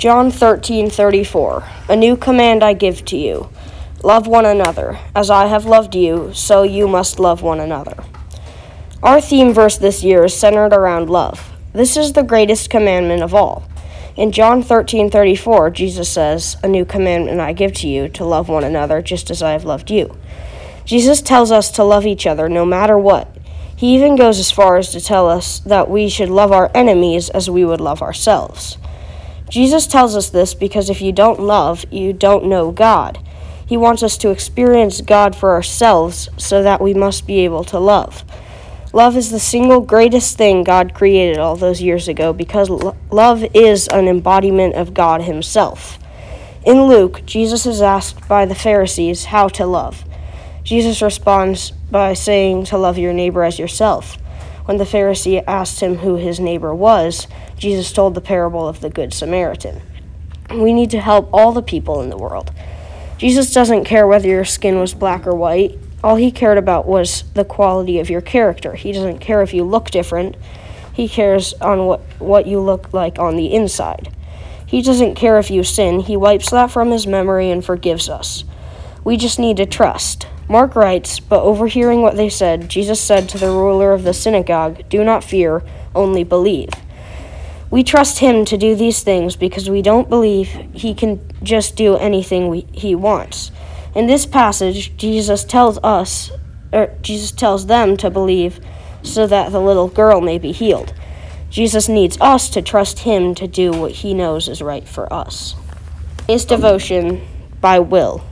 John 13:34 A new command I give to you love one another as I have loved you so you must love one another. Our theme verse this year is centered around love. This is the greatest commandment of all. In John 13:34 Jesus says, "A new commandment I give to you to love one another just as I have loved you." Jesus tells us to love each other no matter what. He even goes as far as to tell us that we should love our enemies as we would love ourselves. Jesus tells us this because if you don't love, you don't know God. He wants us to experience God for ourselves so that we must be able to love. Love is the single greatest thing God created all those years ago because lo- love is an embodiment of God Himself. In Luke, Jesus is asked by the Pharisees how to love. Jesus responds by saying to love your neighbor as yourself. When the Pharisee asked him who his neighbor was, Jesus told the parable of the Good Samaritan. We need to help all the people in the world. Jesus doesn't care whether your skin was black or white. All he cared about was the quality of your character. He doesn't care if you look different. He cares on what, what you look like on the inside. He doesn't care if you sin. He wipes that from his memory and forgives us. We just need to trust. Mark writes, But overhearing what they said, Jesus said to the ruler of the synagogue, Do not fear, only believe. We trust him to do these things because we don't believe he can just do anything we, he wants. In this passage, Jesus tells us, or Jesus tells them to believe so that the little girl may be healed. Jesus needs us to trust him to do what he knows is right for us. Today's devotion by Will.